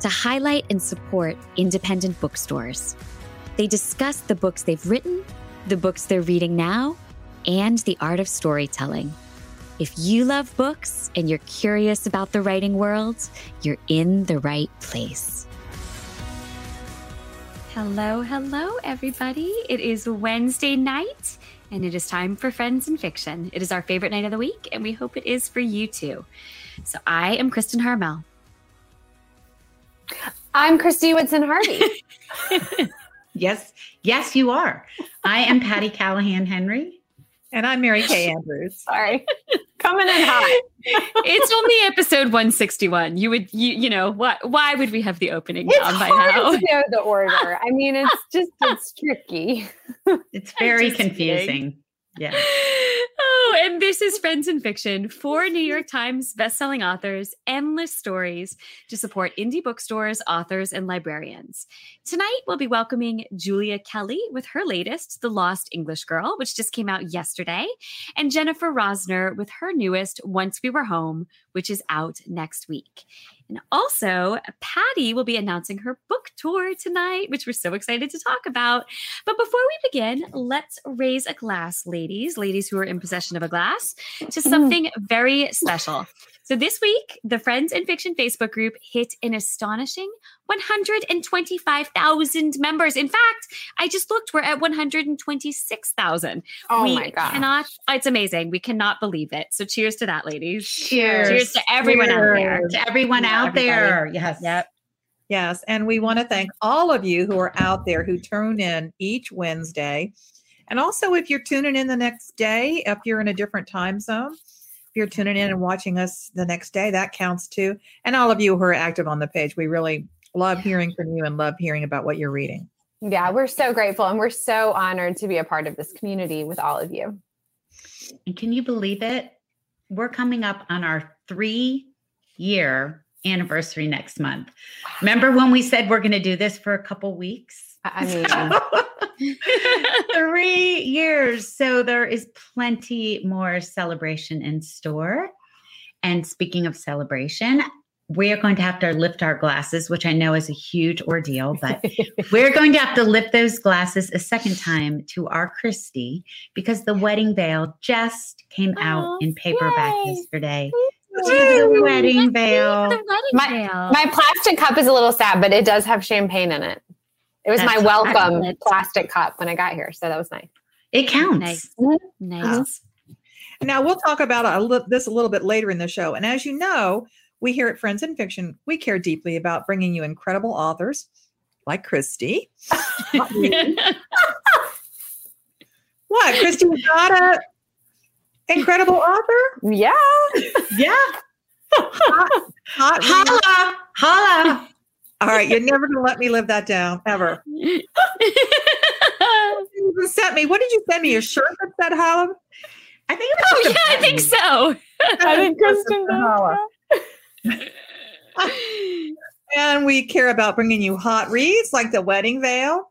to highlight and support independent bookstores. They discuss the books they've written, the books they're reading now, and the art of storytelling. If you love books and you're curious about the writing world, you're in the right place. Hello, hello, everybody. It is Wednesday night, and it is time for Friends and Fiction. It is our favorite night of the week, and we hope it is for you too. So, I am Kristen Harmel. I'm Kristy Woodson Harvey. yes, yes, you are. I am Patty Callahan Henry. And I'm Mary Kay Andrews. Sorry. Coming in hot. it's only episode 161. You would you you know, what why would we have the opening it's down by hard now? To know the order. I mean, it's just it's tricky. It's very confusing. Kidding. Yeah. Oh, and this is Friends and Fiction, four New York Times bestselling authors, endless stories to support indie bookstores, authors, and librarians. Tonight, we'll be welcoming Julia Kelly with her latest, The Lost English Girl, which just came out yesterday, and Jennifer Rosner with her newest, Once We Were Home, which is out next week. And also, Patty will be announcing her book tour tonight, which we're so excited to talk about. But before we begin, let's raise a glass, ladies, ladies who are in possession of a glass, to mm. something very special. So this week, the Friends and Fiction Facebook group hit an astonishing 125,000 members. In fact, I just looked, we're at 126,000. Oh we my god. Cannot, it's amazing. We cannot believe it. So cheers to that, ladies. Cheers. Cheers to everyone cheers. out there. To everyone out Everybody. there. Yes. Yep. Yes. And we want to thank all of you who are out there who tune in each Wednesday. And also, if you're tuning in the next day, if you're in a different time zone, if you're tuning in and watching us the next day, that counts too. And all of you who are active on the page, we really love hearing from you and love hearing about what you're reading. Yeah, we're so grateful and we're so honored to be a part of this community with all of you. And can you believe it? We're coming up on our three year anniversary next month. Remember when we said we're going to do this for a couple weeks? I mean, three years. So there is plenty more celebration in store. And speaking of celebration, we are going to have to lift our glasses, which I know is a huge ordeal, but we're going to have to lift those glasses a second time to our Kristy because the wedding veil just came out Oh, in paperback yay. yesterday. Woo. The wedding veil. The wedding My- veil. my plastic cup is a little sad, but it does have champagne in it. It was my welcome excellent. plastic cup when I got here, so that was nice. It counts. Nice. Mhm. Nice. Now, we'll talk about a li- this a little bit later in the show. And as you know, we here at Friends in Fiction, we care deeply about bringing you incredible authors like Kristy. What? Kristy was not a incredible author? Yeah. Yeah. Hot Holla. Holla. All right, you're never going to let me live that down ever. Oh, you even sent me. What did you send me? A shirt that said holla? I think it was oh, yeah, I think so. I think Kristen Holla. And we care about bringing you hot reads like the wedding veil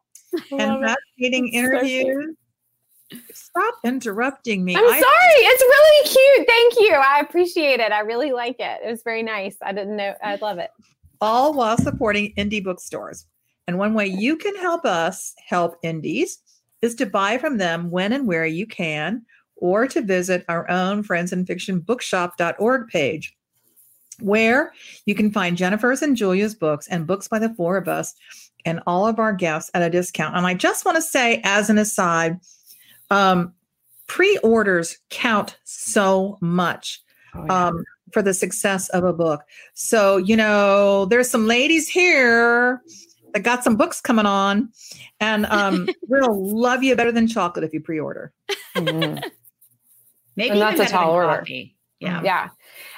and it. fascinating It's so interviews. Stop interrupting me. I'm I- sorry. It's really cute. Thank you. I appreciate it. I really like it. It was very nice. I didn't know. I love it. All while supporting indie bookstores. And one way you can help us help indies is to buy from them when and where you can, or to visit our own Friends and Fiction Bookshop.org page, where you can find Jennifer's and Julia's books and books by the four of us and all of our guests at a discount. And I just want to say, as an aside, um, pre-orders count so much um, for the success of a book. So, you know, there's some ladies here that got some books coming on, and um, we'll love you better than chocolate if you pre order. Mhm. Maybe And that's even a tall better order. coffee. Yeah. Yeah.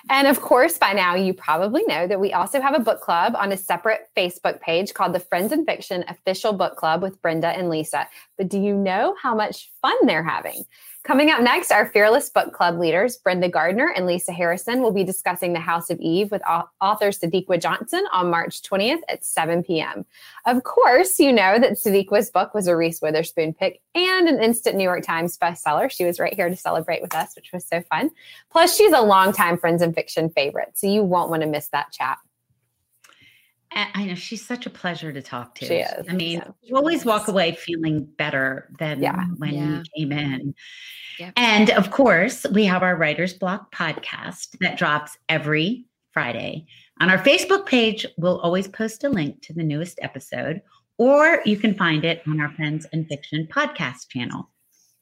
And of course, by now you probably know that we also have a book club on a separate Facebook page called the Friends and Fiction Official Book Club with Brenda and Lisa. But do you know how much fun they're having? Coming up next, our fearless book club leaders, Brenda Gardner and Lisa Harrison, will be discussing The House of Eve with author Sadeqa Johnson on March 20th at 7 p.m. Of course, you know that Sadeqa's book was a Reese Witherspoon pick and an instant New York Times bestseller. She was right here to celebrate with us, which was so fun. Plus, she's a longtime Friends and Fiction favorite, so you won't want to miss that chat. I know she's such a pleasure to talk to. She is. I mean, you always walk away feeling better than yeah. when yeah. you came in. Yep. And of course, we have our Writer's Block podcast that drops every Friday. On our Facebook page, we'll always post a link to the newest episode, or you can find it on our Friends and Fiction podcast channel.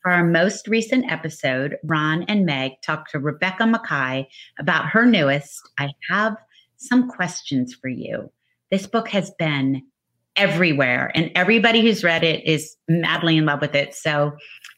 For our most recent episode, Ron and Meg talked to Rebecca Makkai about her newest, I Have Some Questions for You. This book has been everywhere, and everybody who's read it is madly in love with it. So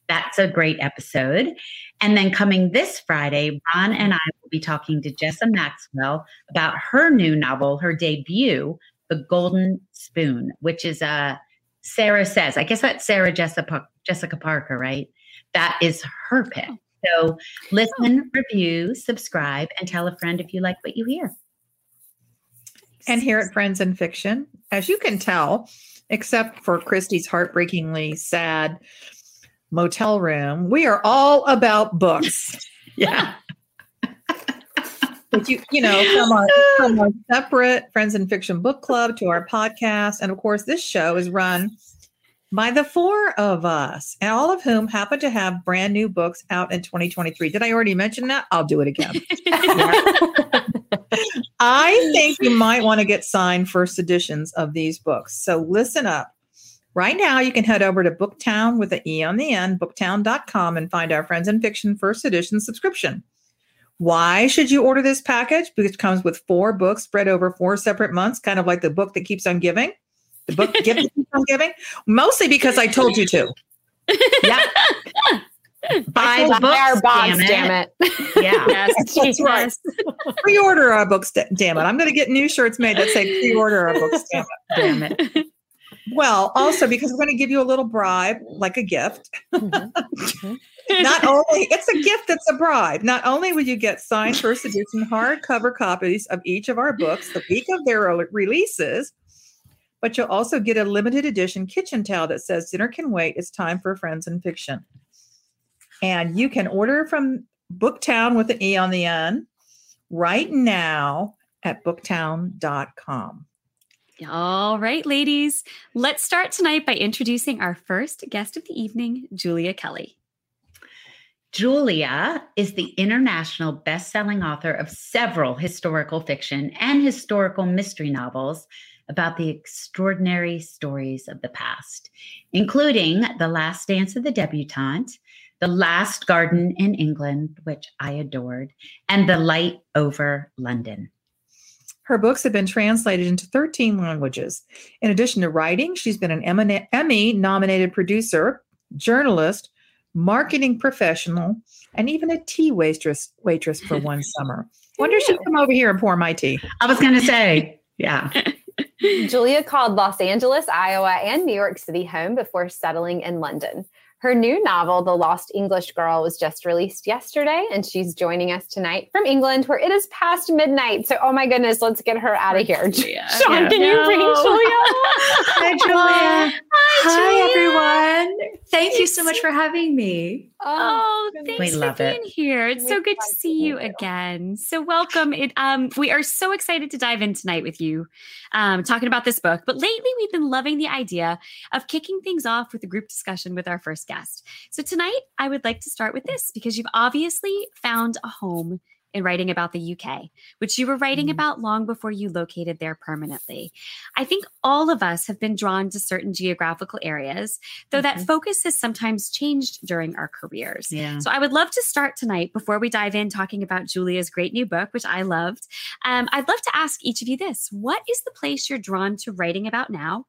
that's a great episode. And then coming this Friday, Ron and I will be talking to Jessa Maxwell about her new novel, her debut, The Golden Spoon, which is a Sarah says. I guess that's Sarah Jessica, Jessica Parker, right? That is her pick. So listen, review, subscribe, and tell a friend if you like what you hear. And here at Friends and Fiction, as you can tell, except for Kristy's heartbreakingly sad motel room, we are all about books. Yeah. But you, you know, from our, from our separate Friends and Fiction book club to our podcast. And of course, this show is run by the four of us, and all of whom happen to have brand new books out in 2023. Did I already mention that? I'll do it again. I think you might want to get signed first editions of these books. So listen up. Right now, you can head over to Booktowne with an E on the end, booktowne.com, and find our Friends in Fiction first edition subscription. Why should you order this package? Because it comes with four books spread over four separate months, kind of like the book that keeps on giving. The book that keeps on giving. Mostly because I told you to. Yeah. Buy Buy books, our books, damn damn it. it. Yeah. Yes, That's right. Pre-order our books, damn it. I'm going to get new shirts made that say pre-order our books, damn it. Damn it. Well, also because we're going to give you a little bribe, like a gift. Mm-hmm. Not mm-hmm. only it's a gift it's a bribe. Not only will you get signed first edition hardcover copies of each of our books the week of their releases, but you'll also get a limited edition kitchen towel that says "Dinner can wait. It's time for friends and fiction." And you can order from Booktowne with an E on the end right now at booktowne.com. All right, ladies, let's start tonight by introducing our first guest of the evening, Julia Kelly. Julia is the international best-selling author of several historical fiction and historical mystery novels about the extraordinary stories of the past, including The Last Dance of the Debutante, The Last Garden in England, which I adored, and The Light Over London. Her books have been translated into 13 languages. In addition to writing, she's been an Emmy nominated producer, journalist, marketing professional, and even a tea waitress waitress for one summer. Wonder if she'd come over here and pour my tea. I was going to say, yeah. Julia called Los Angeles, Iowa, and New York City home before settling in London. Her new novel, The Lost English Girl, was just released yesterday, and she's joining us tonight from England, where it is past midnight. So, oh my goodness, let's get her out of here. Julia. Sean, Yeah. can you bring No. Julia? Hi, Julia. Hi, everyone. Thank you so much for having me. Oh, thanks We for love it. being here. It's so We're good to see you you. again. So welcome. It um we are so excited to dive in tonight with you, um, talking about this book. But lately we've been loving the idea of kicking things off with a group discussion with our first guest. So tonight I would like to start with this because you've obviously found a home in writing about the UK, which you were writing Mhm. about long before you located there permanently. I think all of us have been drawn to certain geographical areas, though that focus has sometimes changed during our careers. Yeah. So I would love to start tonight before we dive in talking about Julia's great new book, which I loved. Um, I'd love to ask each of you this What is the place you're drawn to writing about now?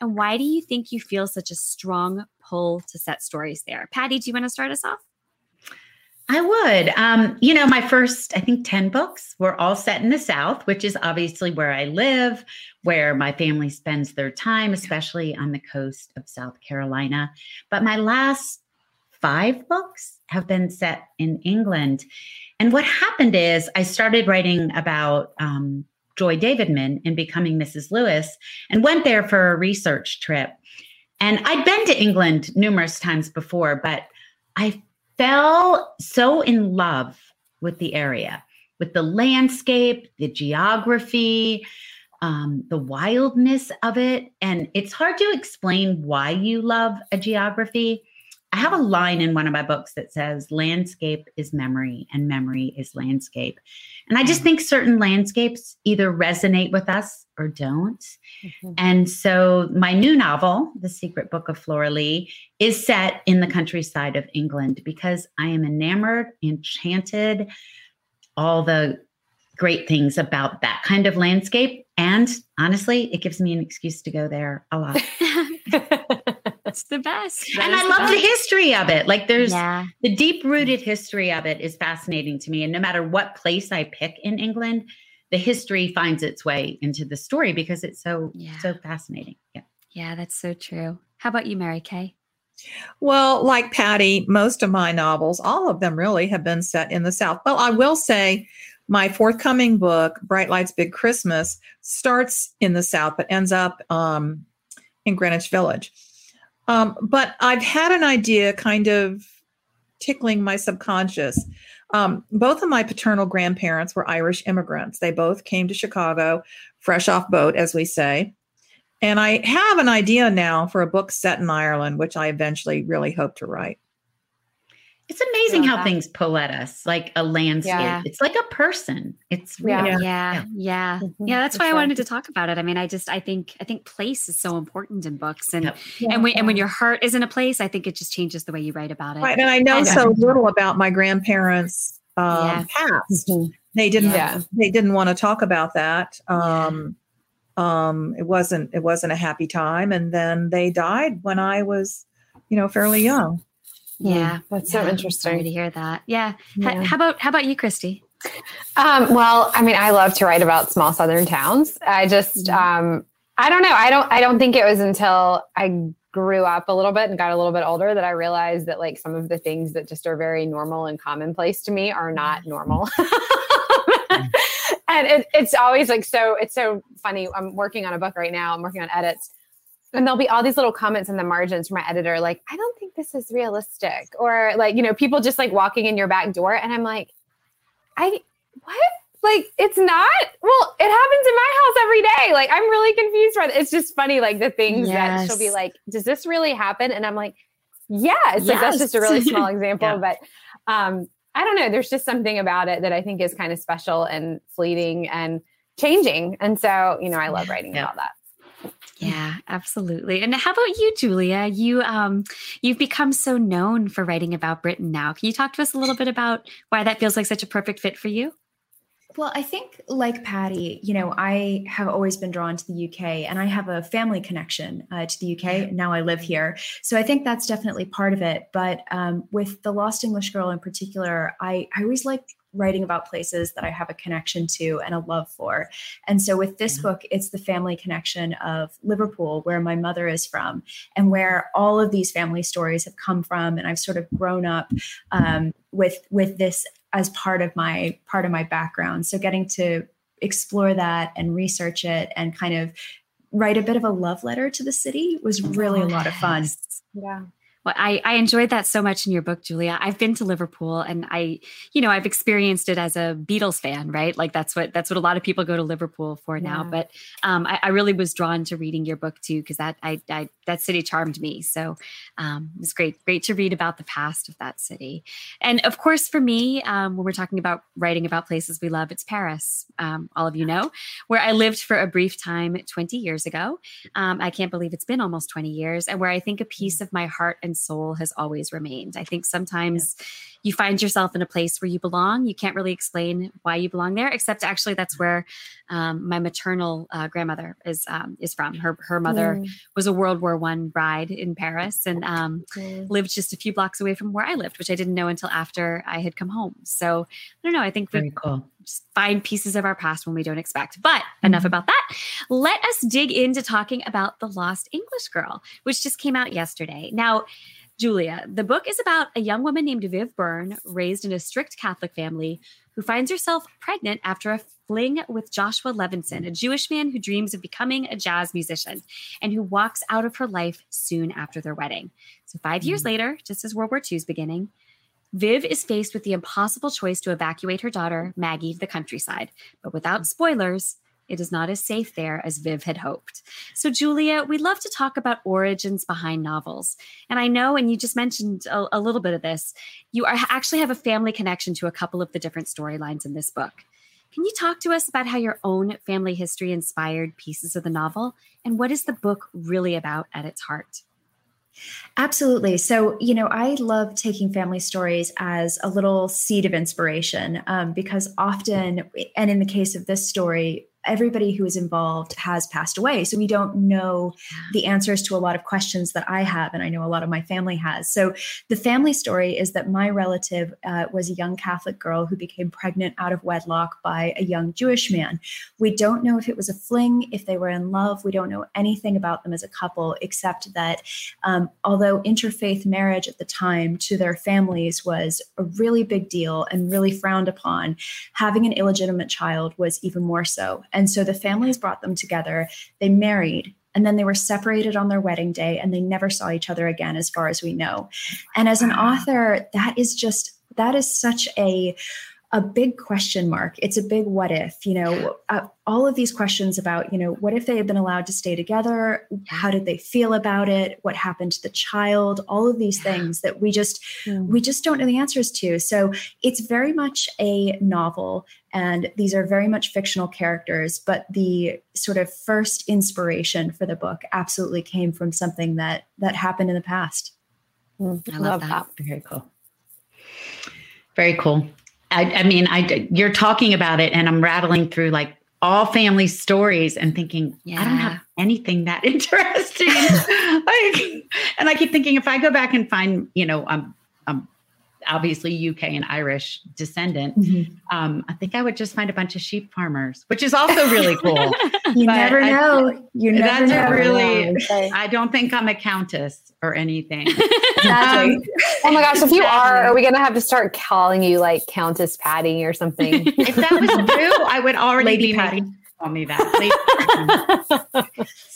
And why do you think you feel such a strong pull to set stories there? Patty, do you want to start us off? I would. Um, you know, my first, I think, 10 books were all set in the South, which is obviously where I live, where my family spends their time, especially on the coast of South Carolina. But my last five books have been set in England. And what happened is I started writing about um, Joy Davidman in Becoming Mrs. Lewis and went there for a research trip. And I'd been to England numerous times before, but I fell so in love with the area, with the landscape, the geography, um, the wildness of it. And it's hard to explain why you love a geography. I have a line in one of my books that says, landscape is memory and memory is landscape. And I just mm. think certain landscapes either resonate with us or don't. Mm-hmm. And so my new novel, The Secret Book of Flora Lee, is set in the countryside of England because I am enamored, enchanted, all the great things about that kind of landscape. And honestly, it gives me an excuse to go there a lot. It's the best. That and I the love best. the history of it. Like there's yeah. the deep rooted history of it is fascinating to me. And no matter what place I pick in England, the history finds its way into the story because it's so yeah. so fascinating. Yeah. Yeah, that's so true. How about you, Mary Kay? Well, like Patty, most of my novels, all of them really have been set in the South. Well, I will say my forthcoming book, Bright Lights Big Christmas, starts in the South but ends up um, in Greenwich Village. Um, but I've had an idea kind of tickling my subconscious. Um, both of my paternal grandparents were Irish immigrants. They both came to Chicago fresh off boat, as we say. And I have an idea now for a book set in Ireland, which I eventually really hope to write. It's amazing how that. things pull at us, like a landscape. Yeah. It's like a person. It's real. Yeah, yeah, yeah. Mm-hmm. Yeah, that's why I wanted to talk about it. I mean, I just I think I think place is so important in books, and yep. yeah, and when and when your heart is in a place, I think it just changes the way you write about it. Right, and I know so little about my grandparents' um, past. Mm-hmm. They didn't. They didn't want to talk about that. Um, um, it wasn't. It wasn't a happy time, and then they died when I was, you know, fairly young. Yeah, that's so interesting. To hear that. Yeah. yeah. How about how about you, Kristy? Um, well, I mean, I love to write about small southern towns. I just mm-hmm. um, I don't know. I don't I don't think it was until I grew up a little bit and got a little bit older that I realized that like some of the things that just are very normal and commonplace to me are not mm-hmm. normal. and it, it's always like so it's so funny. I'm working on a book right now. I'm working on edits and there'll be all these little comments in the margins from my editor like i don't think this is realistic or like you know people just like walking in your back door and i'm like i what like it's not well it happens in my house every day like i'm really confused by it. it's just funny like the things yes. that she'll be like does this really happen and i'm like yeah it's yes. like that's just a really small example yeah. but um i don't know there's just something about it that i think is kind of special and fleeting and changing and so you know i love writing yeah. about that yeah, absolutely. And how about you, Julia? You um you've become so known for writing about Britain now. Can you talk to us a little bit about why that feels like such a perfect fit for you? Well, I think like Patty, you know, I have always been drawn to the UK and I have a family connection uh, to the UK. Now I live here. So I think that's definitely part of it. But um, with The Lost English Girl in particular, I, I always like writing about places that I have a connection to and a love for. And so with this book, it's the family connection of Liverpool, where my mother is from, and where all of these family stories have come from. And I've sort of grown up um, with with this as part of my part of my background. So getting to explore that and research it and kind of write a bit of a love letter to the city was really a lot of fun. Yeah. Well, I, I enjoyed that so much in your book, Julia. I've been to Liverpool and I, you know, I've experienced it as a Beatles fan, right? Like that's what that's what a lot of people go to Liverpool for now. But um, I, I, really was drawn to reading your book too, because that I, I, that city charmed me. So um, it was great, great to read about the past of that city. And of course, for me, um, when we're talking about writing about places we love, it's Paris. Um, all of you know, where I lived for a brief time 20 years ago. Um, I can't believe it's been almost 20 years, and where I think a piece of my heart and soul has always remained. I think sometimes you find yourself in a place where you belong. You can't really explain why you belong there, except actually that's where um, my maternal uh, grandmother is um, is from. Her her mother mm. was a World War One bride in Paris and um, mm. lived just a few blocks away from where I lived, which I didn't know until after I had come home. So I don't know. I think we cool. Find pieces of our past when we don't expect. But mm-hmm. enough about that. Let us dig into talking about the Lost English Girl, which just came out yesterday. Now. Julia, the book is about a young woman named Viv Byrne, raised in a strict Catholic family, who finds herself pregnant after a fling with Joshua Levinson, a Jewish man who dreams of becoming a jazz musician and who walks out of her life soon after their wedding. So, 5 years mm-hmm. later, just as World War II is beginning, Viv is faced with the impossible choice to evacuate her daughter, Maggie, to the countryside. But without spoilers, it is not as safe there as Viv had hoped. So, Julia, we love to talk about origins behind novels. And I know, and you just mentioned a, a little bit of this, you are, actually have a family connection to a couple of the different storylines in this book. Can you talk to us about how your own family history inspired pieces of the novel? And what is the book really about at its heart? Absolutely. So, you know, I love taking family stories as a little seed of inspiration um, because often, and in the case of this story, everybody who is involved has passed away. So we don't know the answers to a lot of questions that I have, and I know a lot of my family has. So the family story is that my relative uh, was a young Catholic girl who became pregnant out of wedlock by a young Jewish man. We don't know if it was a fling, if they were in love. We don't know anything about them as a couple, except that um, although interfaith marriage at the time to their families was a really big deal and really frowned upon, having an illegitimate child was even more so. And so the families brought them together. They married and then they were separated on their wedding day and they never saw each other again as far as we know. And as an author, that is just that is such a a big question mark. It's a big what if, you know, uh, all of these questions about, you know, what if they had been allowed to stay together? How did they feel about it? What happened to the child? All of these things that we just mm. we just don't know the answers to. So, it's very much a novel and these are very much fictional characters, but the sort of first inspiration for the book absolutely came from something that that happened in the past. Mm, I love, love that. that. Very cool. Very cool. I, I mean, I you're talking about it, and I'm rattling through like all family stories and thinking, yeah. I don't have anything that interesting. like, and I keep thinking if I go back and find, you know, I'm, I'm obviously UK and Irish descendant, mm-hmm. um, I think I would just find a bunch of sheep farmers, which is also really cool. you never know. I, you never that's know. Really, I don't think I'm a countess or anything. exactly. Um, oh my gosh! If you are, are we gonna have to start calling you like Countess Patty or something? if that was true, I would already Lady be Patty. Call me that.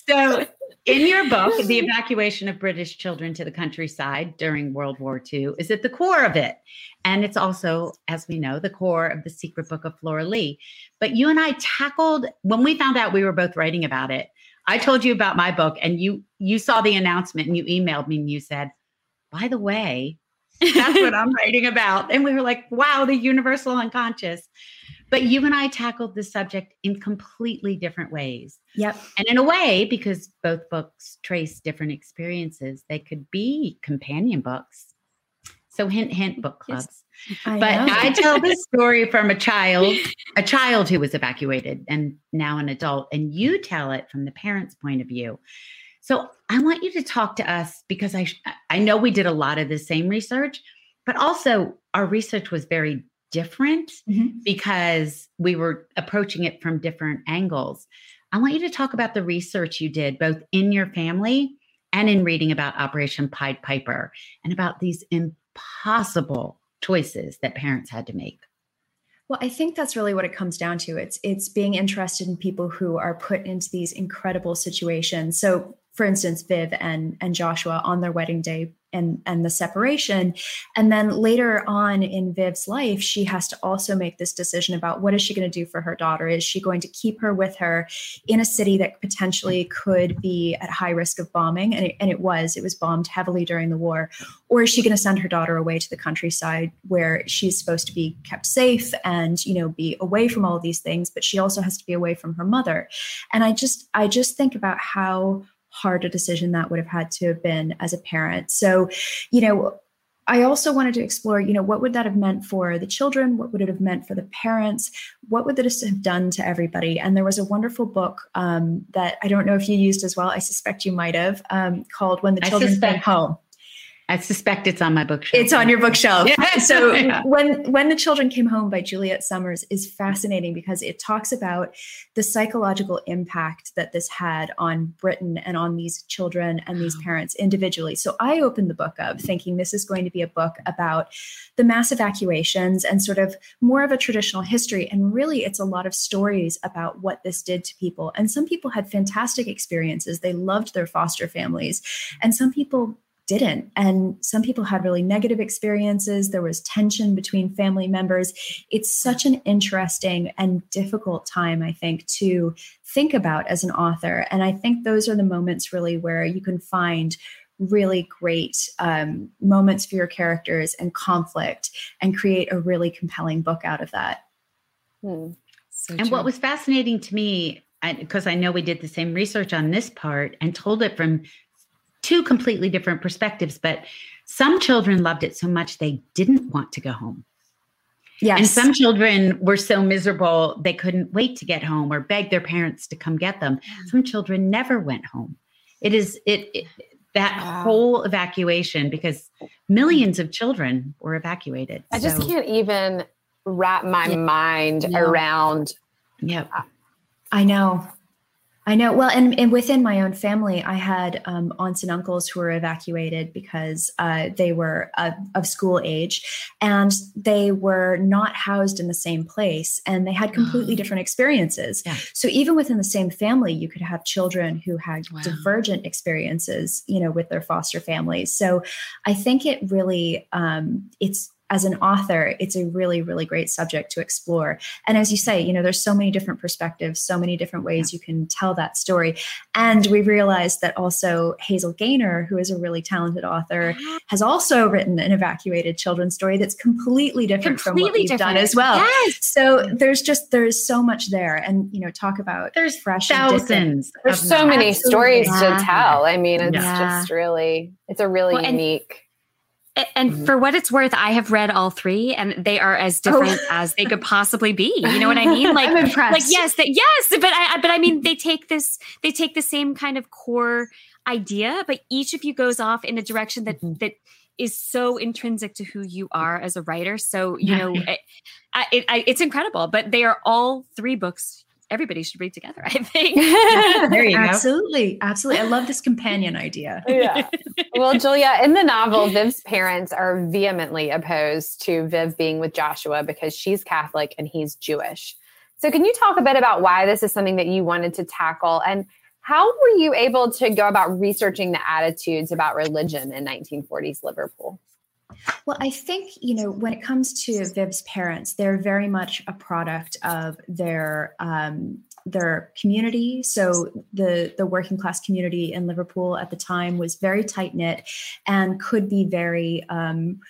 so in your book, the evacuation of British children to the countryside during World War II is at the core of it. And it's also, as we know, the core of the secret book of Flora Lee. But you and I tackled, when we found out we were both writing about it, I told you about my book and you you saw the announcement and you emailed me and you said, by the way, that's what I'm writing about. And we were like, wow, the universal unconscious. But you and I tackled the subject in completely different ways. Yep. And in a way, because both books trace different experiences, they could be companion books. So hint, hint, book clubs. I but. I tell this story from a child, a child who was evacuated and now an adult, and you tell it from the parents' point of view. So I want you to talk to us because I I know we did a lot of the same research, but also our research was very different mm-hmm. because we were approaching it from different angles. I want you to talk about the research you did both in your family and in reading about Operation Pied Piper and about these impossible choices that parents had to make. Well, I think that's really what it comes down to. It's it's being interested in people who are put into these incredible situations. So for instance, Viv and and Joshua on their wedding day and and the separation, and then later on in Viv's life, she has to also make this decision about what is she going to do for her daughter. Is she going to keep her with her in a city that potentially could be at high risk of bombing, and it, and it was it was bombed heavily during the war, or is she going to send her daughter away to the countryside where she's supposed to be kept safe and you know be away from all these things, but she also has to be away from her mother, and I just I just think about how hard a decision that would have had to have been as a parent. So, you know, I also wanted to explore, you know, what would that have meant for the children? What would it have meant for the parents? What would this have done to everybody? And there was a wonderful book um, that I don't know if you used as well. I suspect you might have um, called "When the Children Came Home." I suspect it's on my bookshelf. It's on your bookshelf. so yeah. when when the children came home by Juliet Summers is fascinating because it talks about the psychological impact that this had on Britain and on these children and these parents individually. So I opened the book up thinking this is going to be a book about the mass evacuations and sort of more of a traditional history. And really, it's a lot of stories about what this did to people. And some people had fantastic experiences. They loved their foster families, and some people didn't. And some people had really negative experiences. There was tension between family members. It's such an interesting and difficult time, I think, to think about as an author. And I think those are the moments really where you can find really great um, moments for your characters and conflict and create a really compelling book out of that. Hmm. So and true. what was fascinating to me because I, I, know we did the same research on this part and told it from two completely different perspectives, but some children loved it so much they didn't want to go home. Yes. And some children were so miserable they couldn't wait to get home or beg their parents to come get them. Mm. Some children never went home. It is it, it that wow. whole evacuation because millions of children were evacuated. I so. just can't even wrap my yeah. mind no. around. Yep. I know. I know. Well, and, and within my own family, I had um, aunts and uncles who were evacuated because uh, they were uh, of school age and they were not housed in the same place and they had completely different experiences. Yeah. So even within the same family, you could have children who had wow. divergent experiences, you know, with their foster families. So I think it really, um, it's, as an author, it's a really, really great subject to explore. And as you say, you know, there's so many different perspectives, so many different ways you can tell that story. And we realized that also Hazel Gaynor, who is a really talented author, ah. has also written an evacuated children's story that's completely different completely from what we've different. done as well. Yes. So there's just there's so much there. And you know, talk about there's fresh thousands. There's so many Absolutely. stories yeah. to tell. I mean, it's yeah. just really it's a really well, unique and mm-hmm. for what it's worth, I have read all three, and they are as different oh. as they could possibly be. You know what I mean? Like, like yes, that, yes, but I, but I mean, they take this, they take the same kind of core idea, but each of you goes off in a direction that mm-hmm. that is so intrinsic to who you are as a writer. So you know, it, it, it's incredible. But they are all three books everybody should read together, I think. there you absolutely, go. Absolutely. I love this companion idea. yeah. Well, Julia, in the novel, Viv's parents are vehemently opposed to Viv being with Joshua because she's Catholic and he's Jewish. So, can you talk a bit about why this is something that you wanted to tackle and how were you able to go about researching the attitudes about religion in 1940s Liverpool? Well, I think, you know, when it comes to Viv's parents, they're very much a product of their um, their community. So the the working class community in Liverpool at the time was very tight knit and could be very um,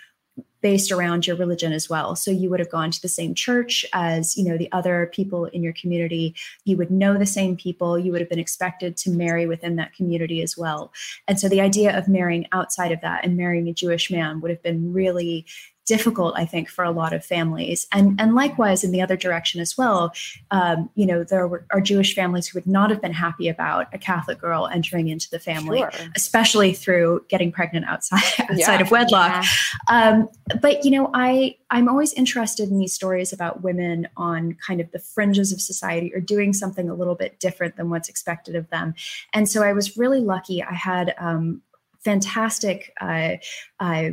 based around your religion as well. So you would have gone to the same church as, you know, the other people in your community. You would know the same people. You would have been expected to marry within that community as well. And so the idea of marrying outside of that and marrying a Jewish man would have been really difficult, I think, for a lot of families. And and likewise in the other direction as well, um, you know, there were, are Jewish families who would not have been happy about a Catholic girl entering into the family, sure. especially through getting pregnant outside outside yeah. of wedlock. Yeah. Um, but you know, I I'm always interested in these stories about women on kind of the fringes of society or doing something a little bit different than what's expected of them. And so I was really lucky. I had um, fantastic uh, uh,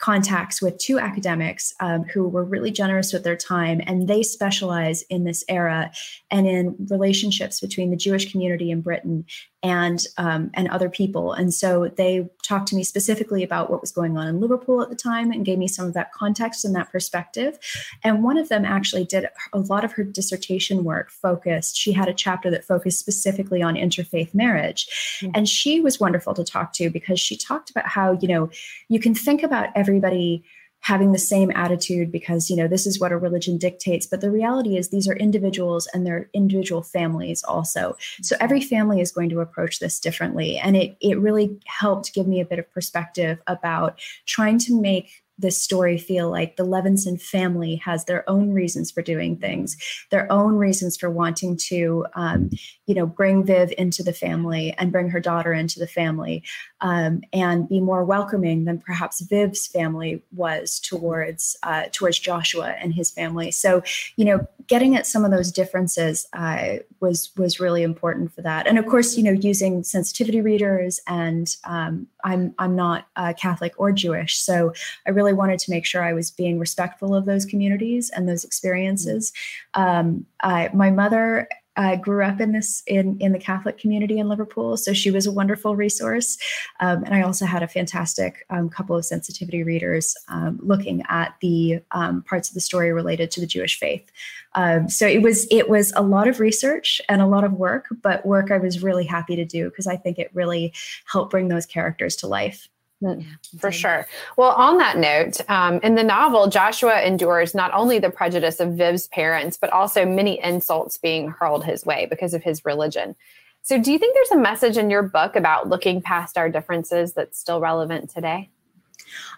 contacts with two academics um, who were really generous with their time, and they specialize in this era and in relationships between the Jewish community in Britain and um, and other people. And so they talked to me specifically about what was going on in Liverpool at the time and gave me some of that context and that perspective. And one of them actually did a lot of her dissertation work focused. She had a chapter that focused specifically on interfaith marriage, mm-hmm. and she was wonderful to talk to because she talked about how you know you can think about everybody having the same attitude because you know this is what a religion dictates. But the reality is these are individuals and they're individual families also. So every family is going to approach this differently. And it it really helped give me a bit of perspective about trying to make this story feel like the Levinson family has their own reasons for doing things, their own reasons for wanting to, um, you know, bring Viv into the family and bring her daughter into the family, um, and be more welcoming than perhaps Viv's family was towards uh, towards Joshua and his family. So, you know, getting at some of those differences uh, was was really important for that. And of course, you know, using sensitivity readers, and um, I'm I'm not uh, Catholic or Jewish, so I really wanted to make sure I was being respectful of those communities and those experiences. Um, I, my mother uh, grew up in this in in the Catholic community in Liverpool, so she was a wonderful resource. Um, and I also had a fantastic um, couple of sensitivity readers um, looking at the um, parts of the story related to the Jewish faith. Um, so it was it was a lot of research and a lot of work, but work I was really happy to do because I think it really helped bring those characters to life. Mm, for sure. Well, on that note, um, in the novel, Joshua endures not only the prejudice of Viv's parents, but also many insults being hurled his way because of his religion. So, do you think there's a message in your book about looking past our differences that's still relevant today?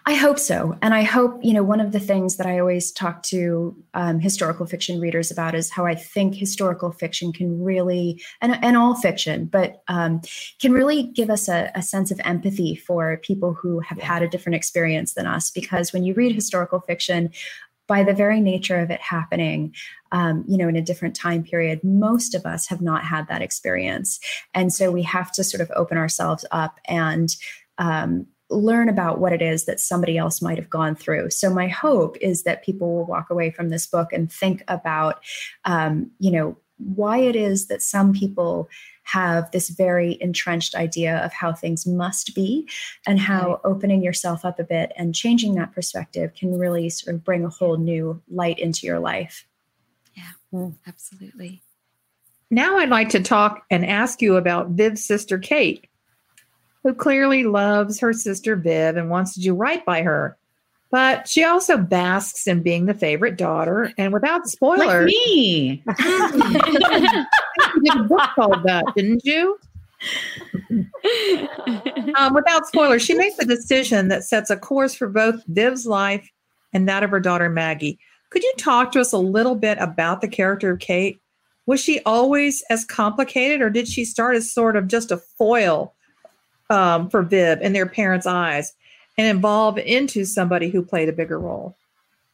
I hope so. And I hope, you know, one of the things that I always talk to um, historical fiction readers about is how I think historical fiction can really, and, and all fiction, but um, can really give us a, a, sense of empathy for people who have yeah. had a different experience than us. Because when you read historical fiction, by the very nature of it happening, um, you know, in a different time period, most of us have not had that experience. And so we have to sort of open ourselves up and um, learn about what it is that somebody else might have gone through. So my hope is that people will walk away from this book and think about, um, you know, why it is that some people have this very entrenched idea of how things must be and how opening yourself up a bit and changing that perspective can really sort of bring a whole new light into your life. Yeah, mm. absolutely. Now I'd like to talk and ask you about Viv's sister Kate who clearly loves her sister Viv and wants to do right by her. But she also basks in being the favorite daughter. And without spoilers, like me, you did a book called that, didn't you? um, without spoilers, she makes a decision that sets a course for both Viv's life and that of her daughter Maggie. Could you talk to us a little bit about the character of Kate? Was she always as complicated, or did she start as sort of just a foil um, for Viv in their parents' eyes and evolve into somebody who played a bigger role.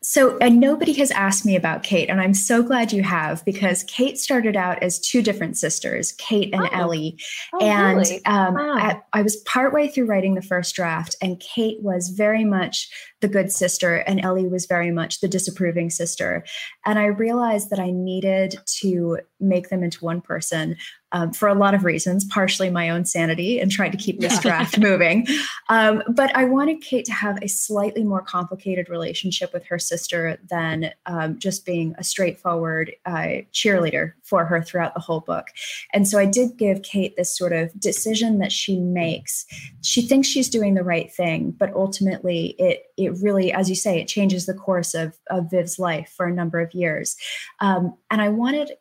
So, and nobody has asked me about Kate, and I'm so glad you have because Kate started out as two different sisters, Kate and oh. Ellie. Oh, and really? um, wow. at, I was partway through writing the first draft, and Kate was very much the good sister, and Ellie was very much the disapproving sister. And I realized that I needed to make them into one person um, for a lot of reasons, partially my own sanity and trying to keep this draft moving. Um, but I wanted Kate to have a slightly more complicated relationship with her sister than um, just being a straightforward uh, cheerleader for her throughout the whole book. And so I did give Kate this sort of decision that she makes. She thinks she's doing the right thing, but ultimately it it really, as you say, it changes the course of, of Viv's life for a number of years. Um, and I wanted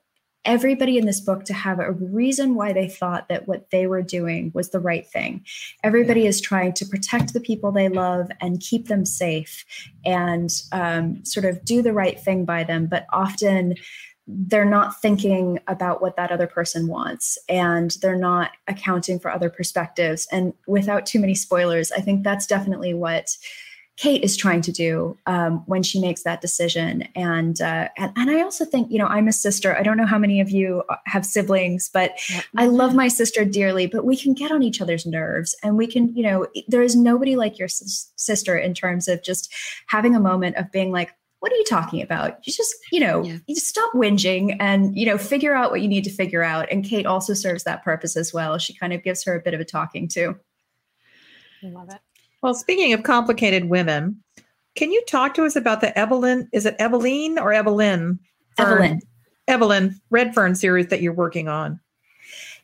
everybody in this book to have a reason why they thought that what they were doing was the right thing. Everybody is trying to protect the people they love and keep them safe and um, sort of do the right thing by them, but often they're not thinking about what that other person wants and they're not accounting for other perspectives. And without too many spoilers, I think that's definitely what Kate is trying to do um, when she makes that decision. And, uh, and, and I also think, you know, I'm a sister. I don't know how many of you have siblings, but I love my sister dearly. But we can get on each other's nerves, and we can, you know, there is nobody like your sister in terms of just having a moment of being like, what are you talking about? You just, you know, yeah. you just stop whinging and, you know, figure out what you need to figure out. And Kate also serves that purpose as well. She kind of gives her a bit of a talking to. I love it. Well, speaking of complicated women, can you talk to us about the Evelyn? Is it Eveline or Evelyn? Evelyn. Evelyn Redfern series that you're working on.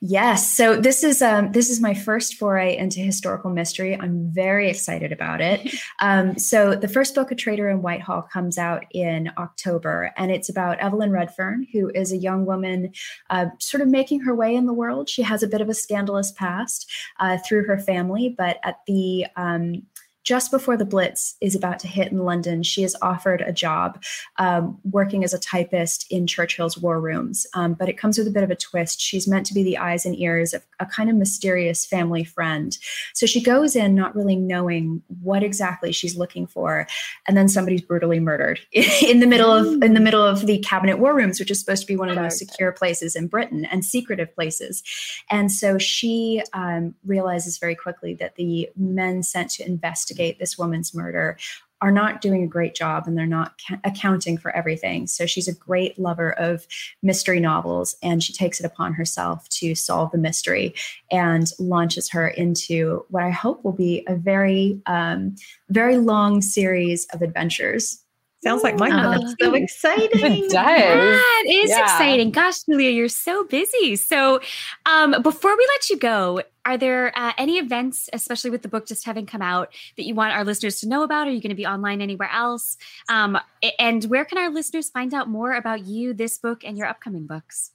Yes. So this is um, this is my first foray into historical mystery. I'm very excited about it. Um, so the first book, A Traitor in Whitehall, comes out in October, and it's about Evelyn Redfern, who is a young woman, uh, sort of making her way in the world. She has a bit of a scandalous past uh, through her family, but at the um, just before the Blitz is about to hit in London, she is offered a job um, working as a typist in Churchill's war rooms. Um, but it comes with a bit of a twist. She's meant to be the eyes and ears of a kind of mysterious family friend. So she goes in not really knowing what exactly she's looking for, and then somebody's brutally murdered in the middle of in the middle of the cabinet war rooms, which is supposed to be one of the most secure places in Britain and secretive places. And so she um, realizes very quickly that the men sent to investigate investigate this woman's murder are not doing a great job and they're not ca- accounting for everything. So she's a great lover of mystery novels and she takes it upon herself to solve the mystery and launches her into what I hope will be a very, um, very long series of adventures. Sounds like my Oh, that's so exciting. It does. That is Yeah. exciting. Gosh, Julia, you're so busy. So, um, before we let you go, are there uh, any events, especially with the book just having come out, that you want our listeners to know about? Are you going to be online anywhere else? Um, and where can our listeners find out more about you, this book, and your upcoming books?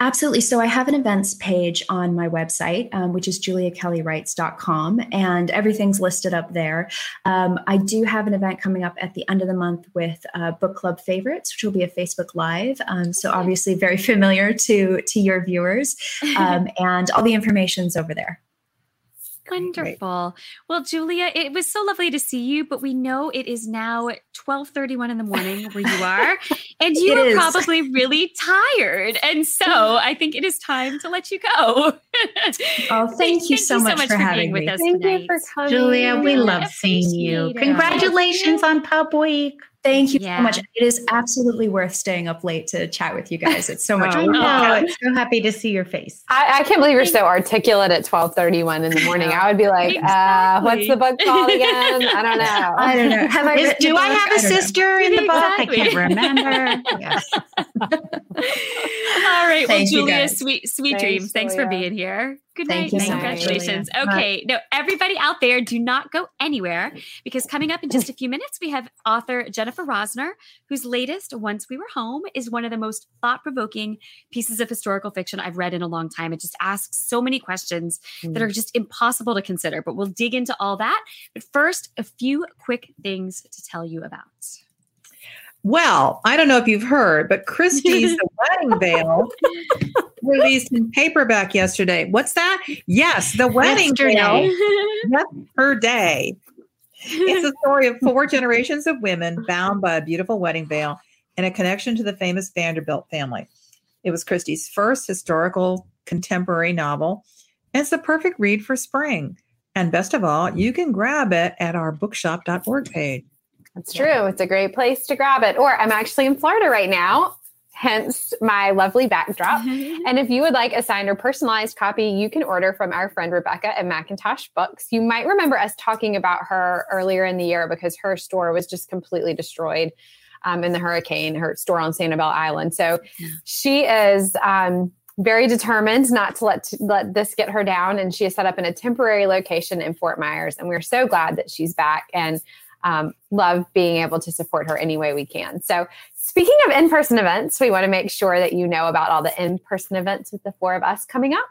Absolutely. So I have an events page on my website, um, which is juliakellywrites.com, and everything's listed up there. Um, I do have an event coming up at the end of the month with uh, Book Club Favorites, which will be a Facebook Live. Um, so obviously very familiar to to your viewers, um, and all the information's over there. Wonderful. Well, Julia, it was so lovely to see you, but we know it is now 12:31 in the morning where you are, and you It are is. probably really tired. And so oh. I think it is time to let you go. Oh, thank you so much for being having with me. us Thank tonight. you for coming. Julia, we love seeing you. it. Congratulations on Pub Week. Thank you Yeah. so much. It is absolutely worth staying up late to chat with you guys. It's so much Oh, I fun. know. Oh. So happy to see your face. I, I can't believe you're so articulate at 12:31 in the morning. I would be like, uh, "What's the book called again?" I don't know. I don't know. Have I Is- do a I book? have a don't know. sister in the book? I can't remember. Yes. All right. Thank well, Julia, guys. sweet, sweet Thanks, dreams. Thanks for being here. Good Thank night. you so and much, Congratulations. Okay. Now, everybody out there, do not go anywhere because coming up in just a few minutes, we have author Jennifer Rosner, whose latest, Once We Were Home, is one of the most thought provoking pieces of historical fiction I've read in a long time. It just asks so many questions that hmm. are just impossible to consider, but we'll dig into all that. But first, a few quick things to tell you about. Well, I don't know if you've heard, but Kristy's The Wedding Veil released in paperback yesterday. What's that? Yes, The Wedding. Veil per day. It's a story of four generations of women bound by a beautiful wedding veil and a connection to the famous Vanderbilt family. It was Kristy's first historical contemporary novel, and it's the perfect read for spring. And best of all, you can grab it at our bookshop.org page. That's true. It's a great place to grab it. Or I'm actually in Florida right now, hence my lovely backdrop. And if you would like a signed or personalized copy, you can order from our friend Rebecca at Macintosh Books. You might remember us talking about her earlier in the year because her store was just completely destroyed um, in the hurricane, her store on Sanibel Island. So she is um, very determined not to let let this get her down, and she is set up in a temporary location in Fort Myers. And we're so glad that she's back and um, love being able to support her any way we can. So Speaking of in person events, we want to make sure that you know about all the in person events with the four of us coming up.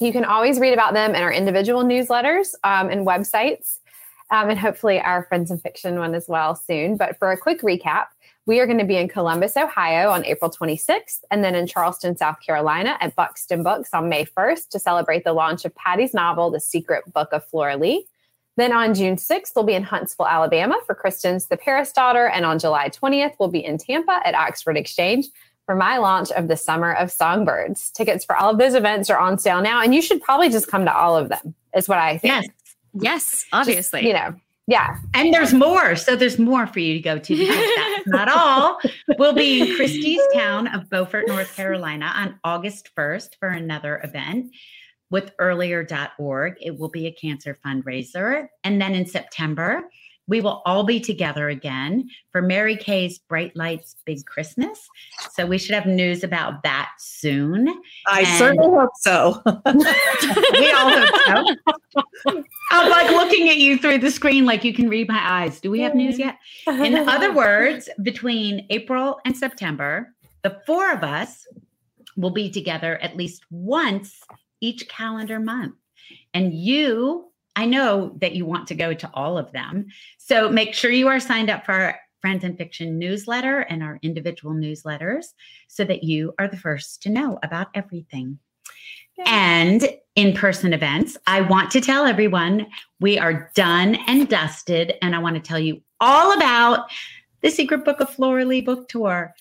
You can always read about them in our individual newsletters um, and websites, um, and hopefully our Friends in Fiction one as well soon. But for a quick recap, we are going to be in Columbus, Ohio on April 26th, and then in Charleston, South Carolina at Buxton Books on May 1st to celebrate the launch of Patti's novel, The Secret Book of Flora Lee. Then on June 6th, we'll be in Huntsville, Alabama for Kristin's The Paris Daughter. And on July 20th, we'll be in Tampa at Oxford Exchange for my launch of the Summer of Songbirds. Tickets for all of those events are on sale now, and you should probably just come to all of them, is what I think. Yes. Yes, Just, obviously. you know, yeah. And there's more. So there's more for you to go to because that's not all. We'll be in Kristy's town of Beaufort, North Carolina on August 1st for another event with earlier.org. It will be a cancer fundraiser. And then in September, we will all be together again for Mary Kay's Bright Lights Big Christmas. So we should have news about that soon. I And- certainly hope so. we all hope so. I'm like looking at you through the screen, like you can read my eyes. Do we have news yet? In other words, between April and September, the four of us will be together at least once each calendar month. And you, I know that you want to go to all of them. So make sure you are signed up for our Friends and Fiction newsletter and our individual newsletters so that you are the first to know about everything. And in person events, I want to tell everyone we are done and dusted. And I want to tell you all about the Secret Book of Flora Lee book tour.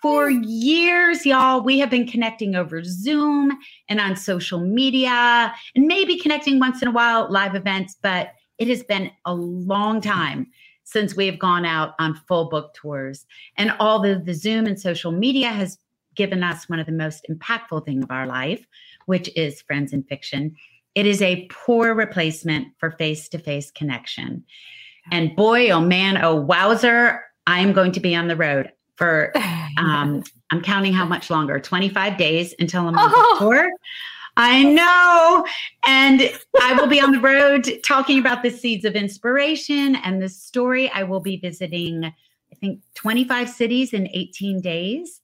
For years, y'all, we have been connecting over Zoom and on social media, and maybe connecting once in a while at live events, but it has been a long time since we have gone out on full book tours. And although the Zoom and social media has given us one of the most impactful things of our life, which is Friends in Fiction, it is a poor replacement for face to face connection. And boy, oh man, oh wowzer, I am going to be on the road for um, I'm counting how much longer 25 days until I'm on Oh. tour. I know. And I will be on the road talking about the seeds of inspiration and the story. I will be visiting, I think, 25 cities in 18 days.